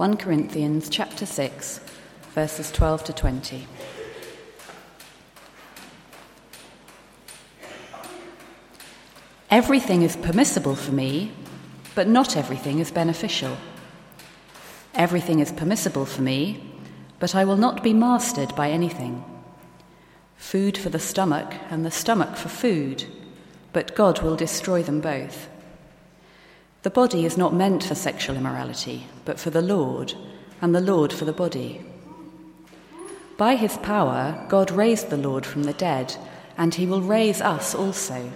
1 Corinthians chapter 6, verses 12 to 20. Everything is permissible for me, but not everything is beneficial. Everything is permissible for me, but I will not be mastered by anything. Food for the stomach, and the stomach for food, but God will destroy them both. The body is not meant for sexual immorality, but for the Lord, and the Lord for the body. By his power, God raised the Lord from the dead, and he will raise us also.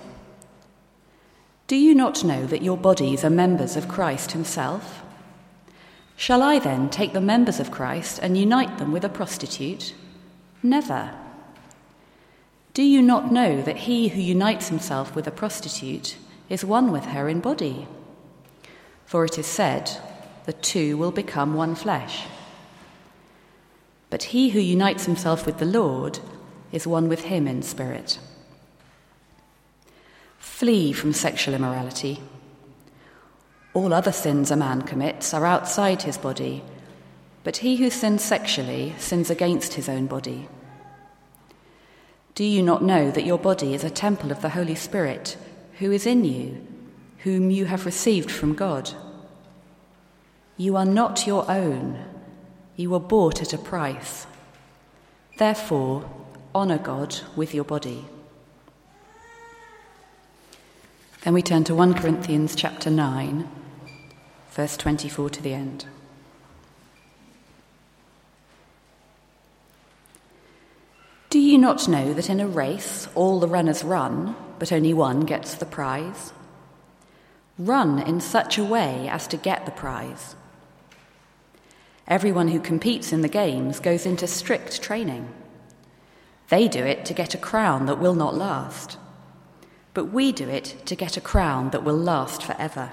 Do you not know that your bodies are members of Christ himself? Shall I then take the members of Christ and unite them with a prostitute? Never. Do you not know that he who unites himself with a prostitute is one with her in body? For it is said, the two will become one flesh. But he who unites himself with the Lord is one with him in spirit. Flee from sexual immorality. All other sins a man commits are outside his body, but he who sins sexually sins against his own body. Do you not know that your body is a temple of the Holy Spirit, who is in you, whom you have received from God? You are not your own, you were bought at a price. Therefore, honour God with your body. Then we turn to 1 Corinthians chapter 9 verse 24 to the end. Do you not know that in a race all the runners run, but only one gets the prize? Run in such a way as to get the prize. Everyone who competes in the games goes into strict training. They do it to get a crown that will not last, but we do it to get a crown that will last forever.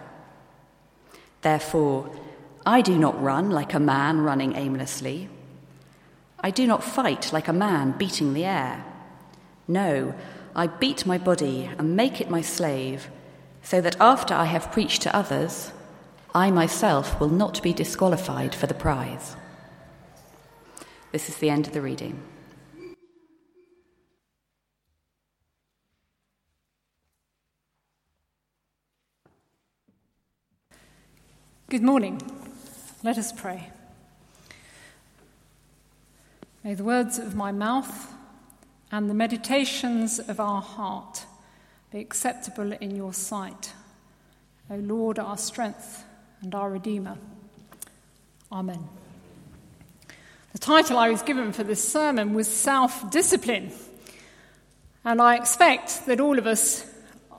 Therefore, I do not run like a man running aimlessly. I do not fight like a man beating the air. No, I beat my body and make it my slave, so that after I have preached to others, I myself will not be disqualified for the prize. This is the end of the reading. Good morning. Let us pray. May the words of my mouth and the meditations of our heart be acceptable in your sight, O Lord, our strength and our Redeemer. Amen. The title I was given for this sermon was Self Discipline, and I expect that all of us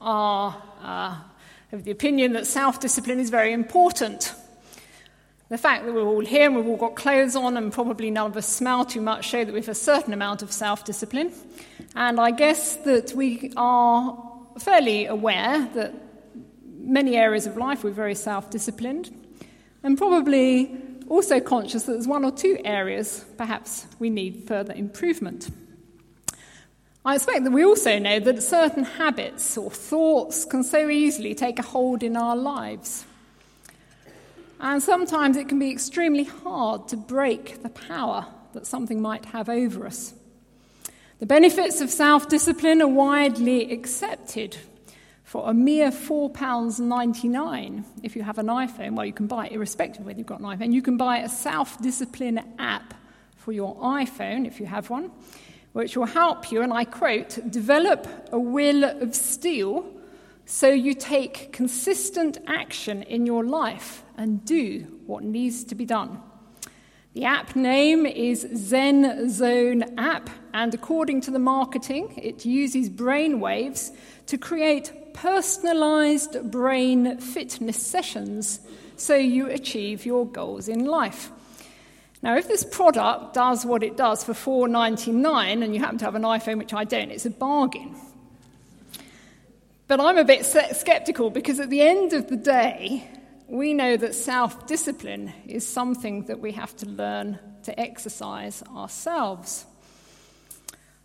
are. Uh, of the opinion that self discipline is very important. The fact that we're all here and we've all got clothes on and probably none of us smell too much show that we have a certain amount of self discipline. And I guess that we are fairly aware that many areas of life we're very self disciplined, and probably also conscious that there's one or two areas perhaps we need further improvement. I expect that we also know that certain habits or thoughts can so easily take a hold in our lives. And sometimes it can be extremely hard to break the power that something might have over us. The benefits of self discipline are widely accepted. For a mere £4.99, if you have an iPhone, well, you can buy it irrespective of whether you've got an iPhone, you can buy a self discipline app for your iPhone if you have one which will help you, and I quote, develop a will of steel so you take consistent action in your life and do what needs to be done. The app name is Zen Zone App, and according to the marketing, it uses brainwaves to create personalized brain fitness sessions so you achieve your goals in life. Now, if this product does what it does for $4.99 and you happen to have an iPhone, which I don't, it's a bargain. But I'm a bit skeptical because at the end of the day, we know that self discipline is something that we have to learn to exercise ourselves.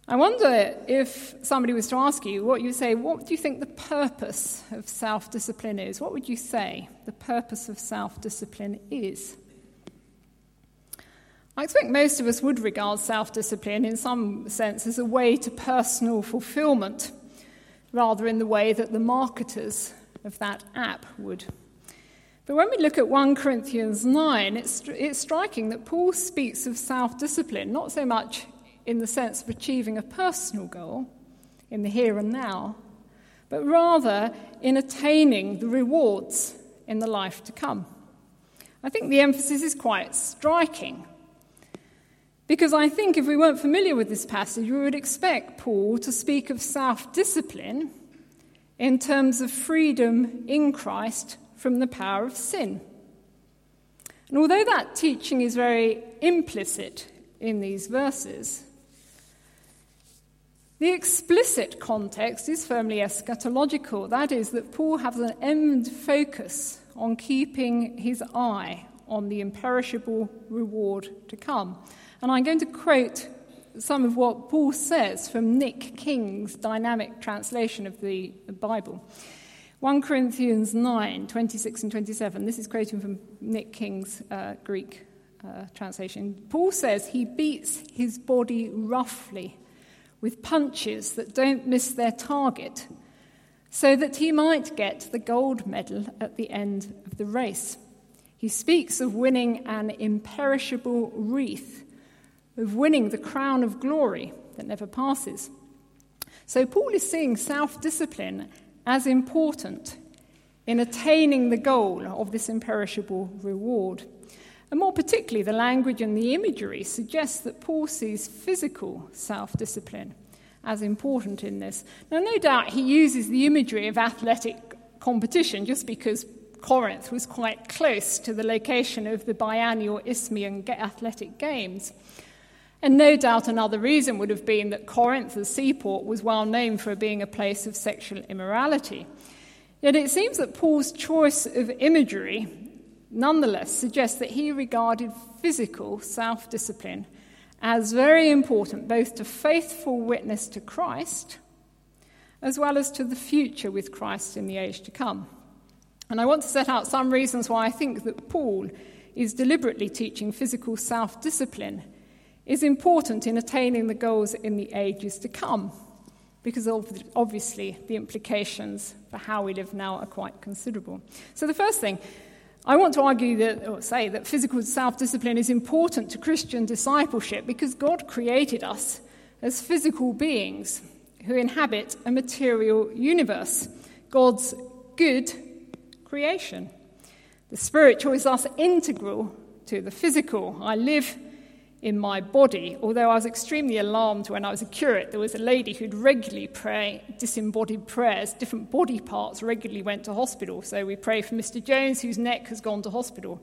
I wonder if somebody was to ask you what you say, what do you think the purpose of self discipline is? What would you say the purpose of self discipline is? I expect most of us would regard self discipline in some sense as a way to personal fulfillment, rather in the way that the marketers of that app would. But when we look at 1 Corinthians 9, it's, it's striking that Paul speaks of self discipline, not so much in the sense of achieving a personal goal in the here and now, but rather in attaining the rewards in the life to come. I think the emphasis is quite striking. Because I think if we weren't familiar with this passage, we would expect Paul to speak of self discipline in terms of freedom in Christ from the power of sin. And although that teaching is very implicit in these verses, the explicit context is firmly eschatological. That is, that Paul has an end focus on keeping his eye on the imperishable reward to come. And I'm going to quote some of what Paul says from Nick King's dynamic translation of the Bible. 1 Corinthians 9, 26 and 27. This is quoting from Nick King's uh, Greek uh, translation. Paul says he beats his body roughly with punches that don't miss their target so that he might get the gold medal at the end of the race. He speaks of winning an imperishable wreath of winning the crown of glory that never passes. So, Paul is seeing self discipline as important in attaining the goal of this imperishable reward. And more particularly, the language and the imagery suggests that Paul sees physical self discipline as important in this. Now, no doubt he uses the imagery of athletic competition just because Corinth was quite close to the location of the biennial Isthmian Athletic Games. And no doubt another reason would have been that Corinth, the seaport, was well known for being a place of sexual immorality. Yet it seems that Paul's choice of imagery nonetheless suggests that he regarded physical self discipline as very important both to faithful witness to Christ as well as to the future with Christ in the age to come. And I want to set out some reasons why I think that Paul is deliberately teaching physical self discipline is important in attaining the goals in the ages to come, because obviously the implications for how we live now are quite considerable. So, the first thing, I want to argue that, or say that physical self discipline is important to Christian discipleship because God created us as physical beings who inhabit a material universe, God's good creation. The spiritual is thus integral to the physical. I live in my body. Although I was extremely alarmed when I was a curate, there was a lady who'd regularly pray disembodied prayers. Different body parts regularly went to hospital. So we pray for Mr. Jones, whose neck has gone to hospital,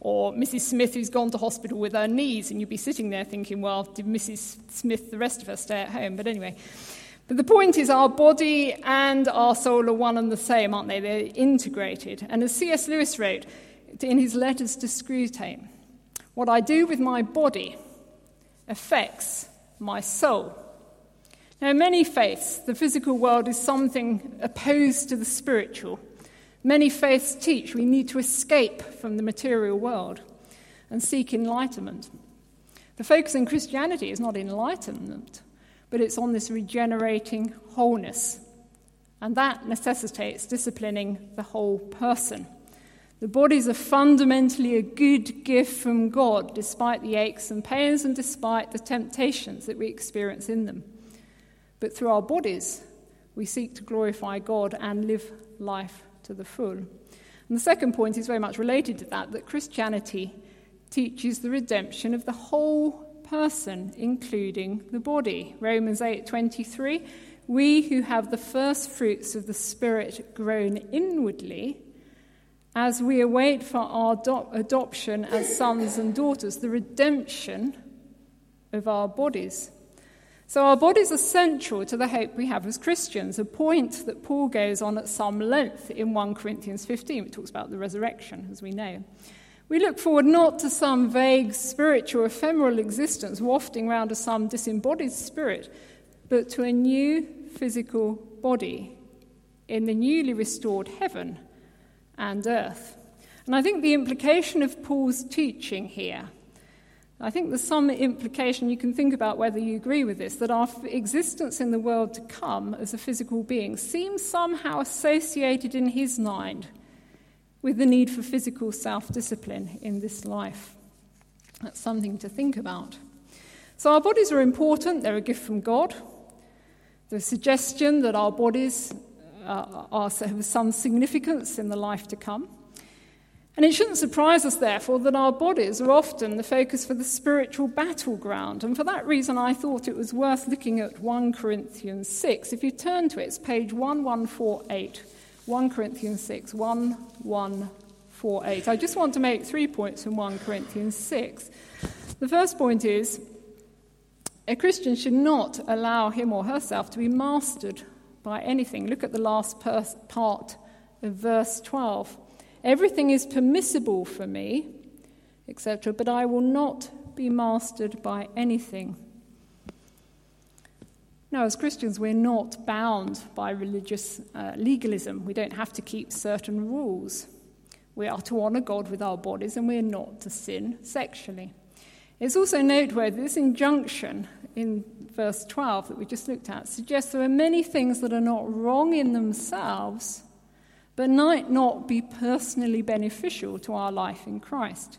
or Mrs. Smith, who's gone to hospital with her knees. And you'd be sitting there thinking, well, did Mrs. Smith, the rest of us, stay at home? But anyway. But the point is, our body and our soul are one and the same, aren't they? They're integrated. And as C.S. Lewis wrote in his letters to Screwtape, what I do with my body affects my soul. Now, in many faiths, the physical world is something opposed to the spiritual. Many faiths teach we need to escape from the material world and seek enlightenment. The focus in Christianity is not enlightenment, but it's on this regenerating wholeness. And that necessitates disciplining the whole person. The bodies are fundamentally a good gift from God, despite the aches and pains and despite the temptations that we experience in them. But through our bodies, we seek to glorify God and live life to the full. And the second point is very much related to that that Christianity teaches the redemption of the whole person, including the body. Romans 8:23 We who have the first fruits of the Spirit groan inwardly as we await for our adoption as sons and daughters, the redemption of our bodies. So, our bodies are central to the hope we have as Christians, a point that Paul goes on at some length in 1 Corinthians 15. It talks about the resurrection, as we know. We look forward not to some vague spiritual ephemeral existence wafting round to some disembodied spirit, but to a new physical body in the newly restored heaven and earth. And I think the implication of Paul's teaching here, I think there's some implication you can think about whether you agree with this that our existence in the world to come as a physical being seems somehow associated in his mind with the need for physical self discipline in this life. That's something to think about. So, our bodies are important, they're a gift from God. The suggestion that our bodies uh, are, have some significance in the life to come. And it shouldn't surprise us, therefore, that our bodies are often the focus for the spiritual battleground. And for that reason, I thought it was worth looking at 1 Corinthians 6. If you turn to it, it's page 1148. 1 Corinthians 6, 1148. I just want to make three points from 1 Corinthians 6. The first point is a Christian should not allow him or herself to be mastered by anything. Look at the last part of verse 12. Everything is permissible for me, etc., but I will not be mastered by anything. Now, as Christians, we're not bound by religious uh, legalism. We don't have to keep certain rules. We are to honour God with our bodies, and we're not to sin sexually. It's also noteworthy this injunction in verse 12 that we just looked at suggests there are many things that are not wrong in themselves, but might not be personally beneficial to our life in Christ.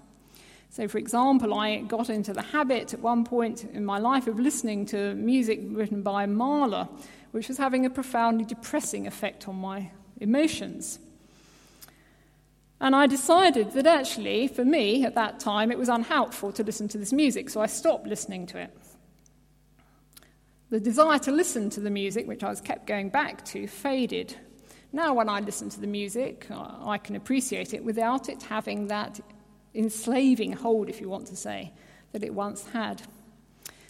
So, for example, I got into the habit at one point in my life of listening to music written by Mahler, which was having a profoundly depressing effect on my emotions. And I decided that actually, for me at that time, it was unhelpful to listen to this music, so I stopped listening to it. The desire to listen to the music, which I was kept going back to, faded now, when I listen to the music, uh, I can appreciate it without it having that enslaving hold, if you want to say, that it once had.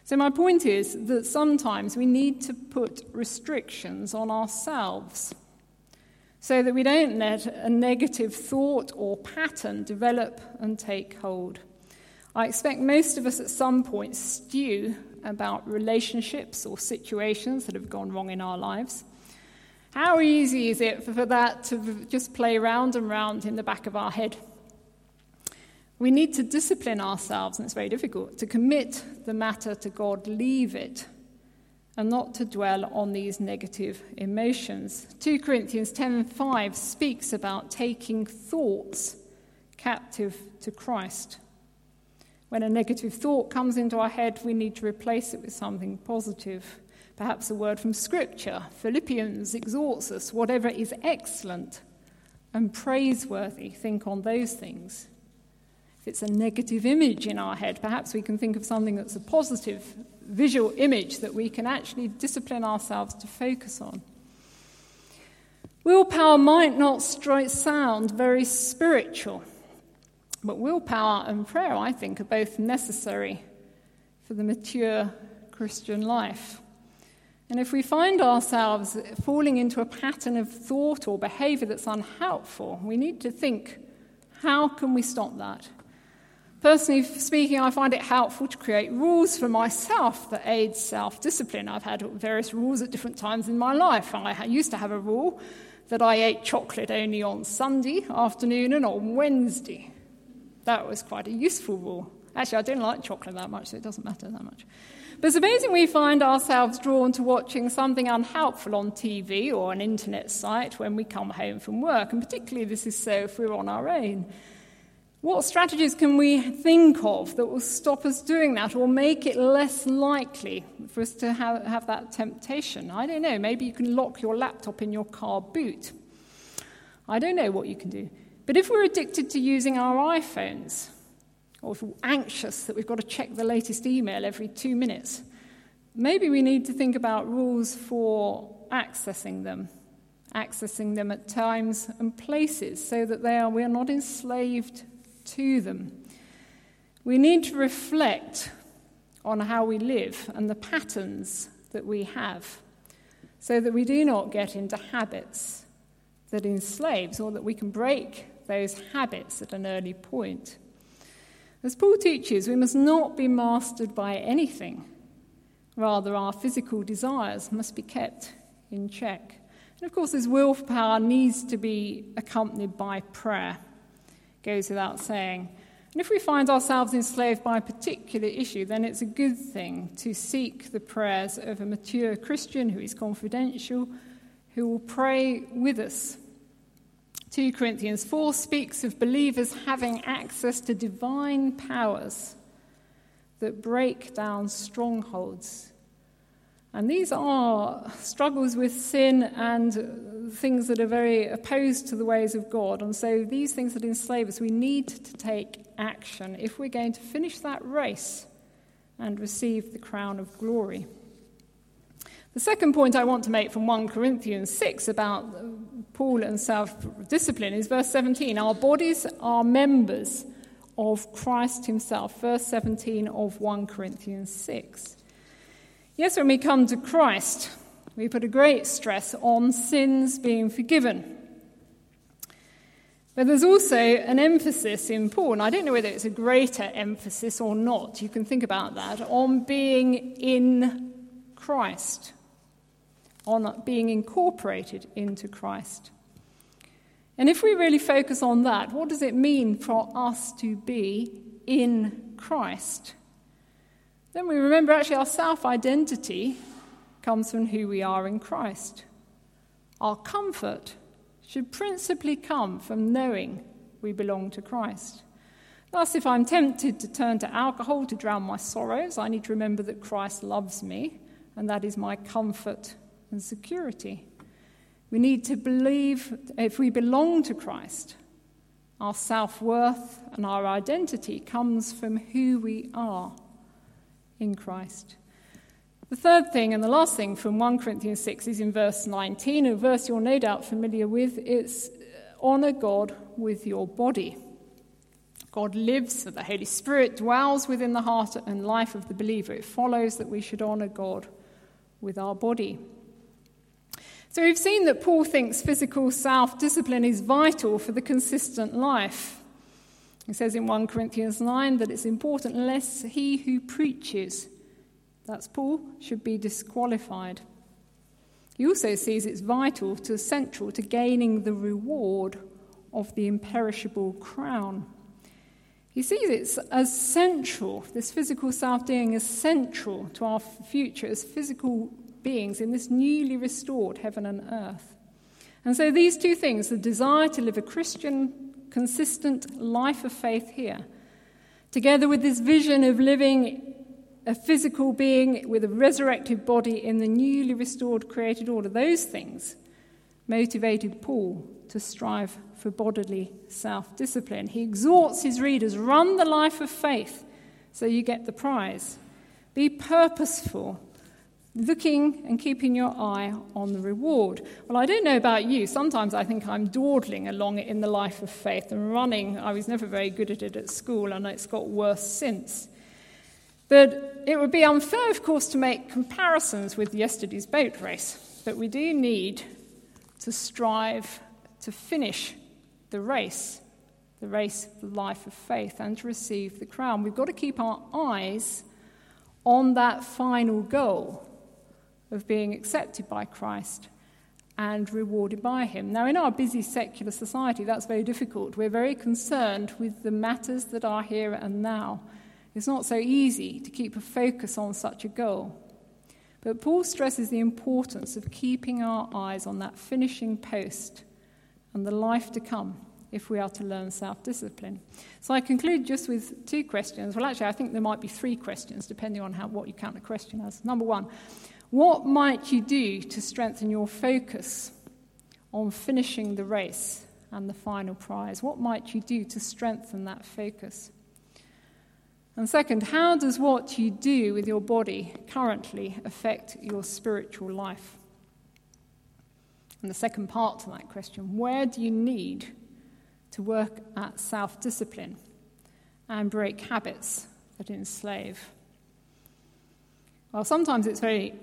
So, my point is that sometimes we need to put restrictions on ourselves so that we don't let a negative thought or pattern develop and take hold. I expect most of us at some point stew about relationships or situations that have gone wrong in our lives. How easy is it for that to just play round and round in the back of our head? We need to discipline ourselves, and it's very difficult, to commit the matter to God, leave it, and not to dwell on these negative emotions. 2 Corinthians 10:5 speaks about taking thoughts captive to Christ. When a negative thought comes into our head, we need to replace it with something positive. Perhaps a word from Scripture. Philippians exhorts us whatever is excellent and praiseworthy, think on those things. If it's a negative image in our head, perhaps we can think of something that's a positive visual image that we can actually discipline ourselves to focus on. Willpower might not sound very spiritual, but willpower and prayer, I think, are both necessary for the mature Christian life. And if we find ourselves falling into a pattern of thought or behavior that's unhelpful, we need to think how can we stop that? Personally speaking, I find it helpful to create rules for myself that aid self discipline. I've had various rules at different times in my life. I used to have a rule that I ate chocolate only on Sunday afternoon and on Wednesday. That was quite a useful rule. Actually, I don't like chocolate that much, so it doesn't matter that much. But supposing we find ourselves drawn to watching something unhelpful on TV or an internet site when we come home from work, and particularly this is so if we're on our own, what strategies can we think of that will stop us doing that or make it less likely for us to have, have that temptation? I don't know. Maybe you can lock your laptop in your car boot. I don't know what you can do. But if we're addicted to using our iPhones, or if we're anxious that we've got to check the latest email every two minutes, maybe we need to think about rules for accessing them, accessing them at times and places so that they are, we are not enslaved to them. We need to reflect on how we live and the patterns that we have so that we do not get into habits that enslaves or that we can break those habits at an early point. As Paul teaches, we must not be mastered by anything. Rather, our physical desires must be kept in check. And of course, this willpower needs to be accompanied by prayer. Goes without saying. And if we find ourselves enslaved by a particular issue, then it's a good thing to seek the prayers of a mature Christian who is confidential, who will pray with us. 2 Corinthians 4 speaks of believers having access to divine powers that break down strongholds. And these are struggles with sin and things that are very opposed to the ways of God. And so, these things that enslave us, we need to take action if we're going to finish that race and receive the crown of glory. The second point I want to make from 1 Corinthians 6 about Paul and self discipline is verse 17. Our bodies are members of Christ Himself. Verse 17 of 1 Corinthians 6. Yes, when we come to Christ, we put a great stress on sins being forgiven. But there's also an emphasis in Paul, and I don't know whether it's a greater emphasis or not, you can think about that, on being in Christ, on being incorporated into Christ. And if we really focus on that, what does it mean for us to be in Christ? Then we remember actually our self identity comes from who we are in Christ. Our comfort should principally come from knowing we belong to Christ. Thus, if I'm tempted to turn to alcohol to drown my sorrows, I need to remember that Christ loves me, and that is my comfort and security. We need to believe if we belong to Christ, our self worth and our identity comes from who we are in Christ. The third thing and the last thing from 1 Corinthians 6 is in verse 19, a verse you're no doubt familiar with. It's uh, honor God with your body. God lives, the Holy Spirit dwells within the heart and life of the believer. It follows that we should honor God with our body. So we've seen that Paul thinks physical self discipline is vital for the consistent life. He says in 1 Corinthians 9 that it's important lest he who preaches, that's Paul, should be disqualified. He also sees it's vital to central to gaining the reward of the imperishable crown. He sees it as central, this physical self doing is central to our future as physical beings in this newly restored heaven and earth. And so these two things, the desire to live a Christian consistent life of faith here, together with this vision of living a physical being with a resurrected body in the newly restored created order, those things motivated Paul to strive for bodily self discipline. He exhorts his readers run the life of faith so you get the prize. Be purposeful looking and keeping your eye on the reward. Well, I don't know about you. Sometimes I think I'm dawdling along in the life of faith and running. I was never very good at it at school, and it's got worse since. But it would be unfair, of course, to make comparisons with yesterday's boat race. But we do need to strive to finish the race, the race of the life of faith, and to receive the crown. We've got to keep our eyes on that final goal of being accepted by Christ and rewarded by Him. Now, in our busy secular society, that's very difficult. We're very concerned with the matters that are here and now. It's not so easy to keep a focus on such a goal. But Paul stresses the importance of keeping our eyes on that finishing post and the life to come if we are to learn self discipline. So I conclude just with two questions. Well, actually, I think there might be three questions, depending on how, what you count a question as. Number one, what might you do to strengthen your focus on finishing the race and the final prize? What might you do to strengthen that focus? And second, how does what you do with your body currently affect your spiritual life? And the second part to that question where do you need to work at self discipline and break habits that enslave? Well, sometimes it's very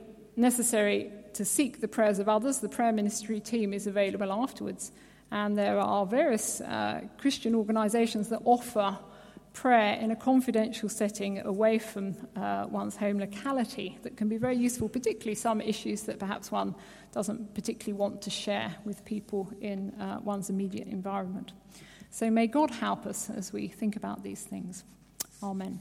necessary to seek the prayers of others. The prayer ministry team is available afterwards. And there are various uh, Christian organizations that offer prayer in a confidential setting away from uh, one's home locality that can be very useful, particularly some issues that perhaps one doesn't particularly want to share with people in uh, one's immediate environment. So may God help us as we think about these things. Amen.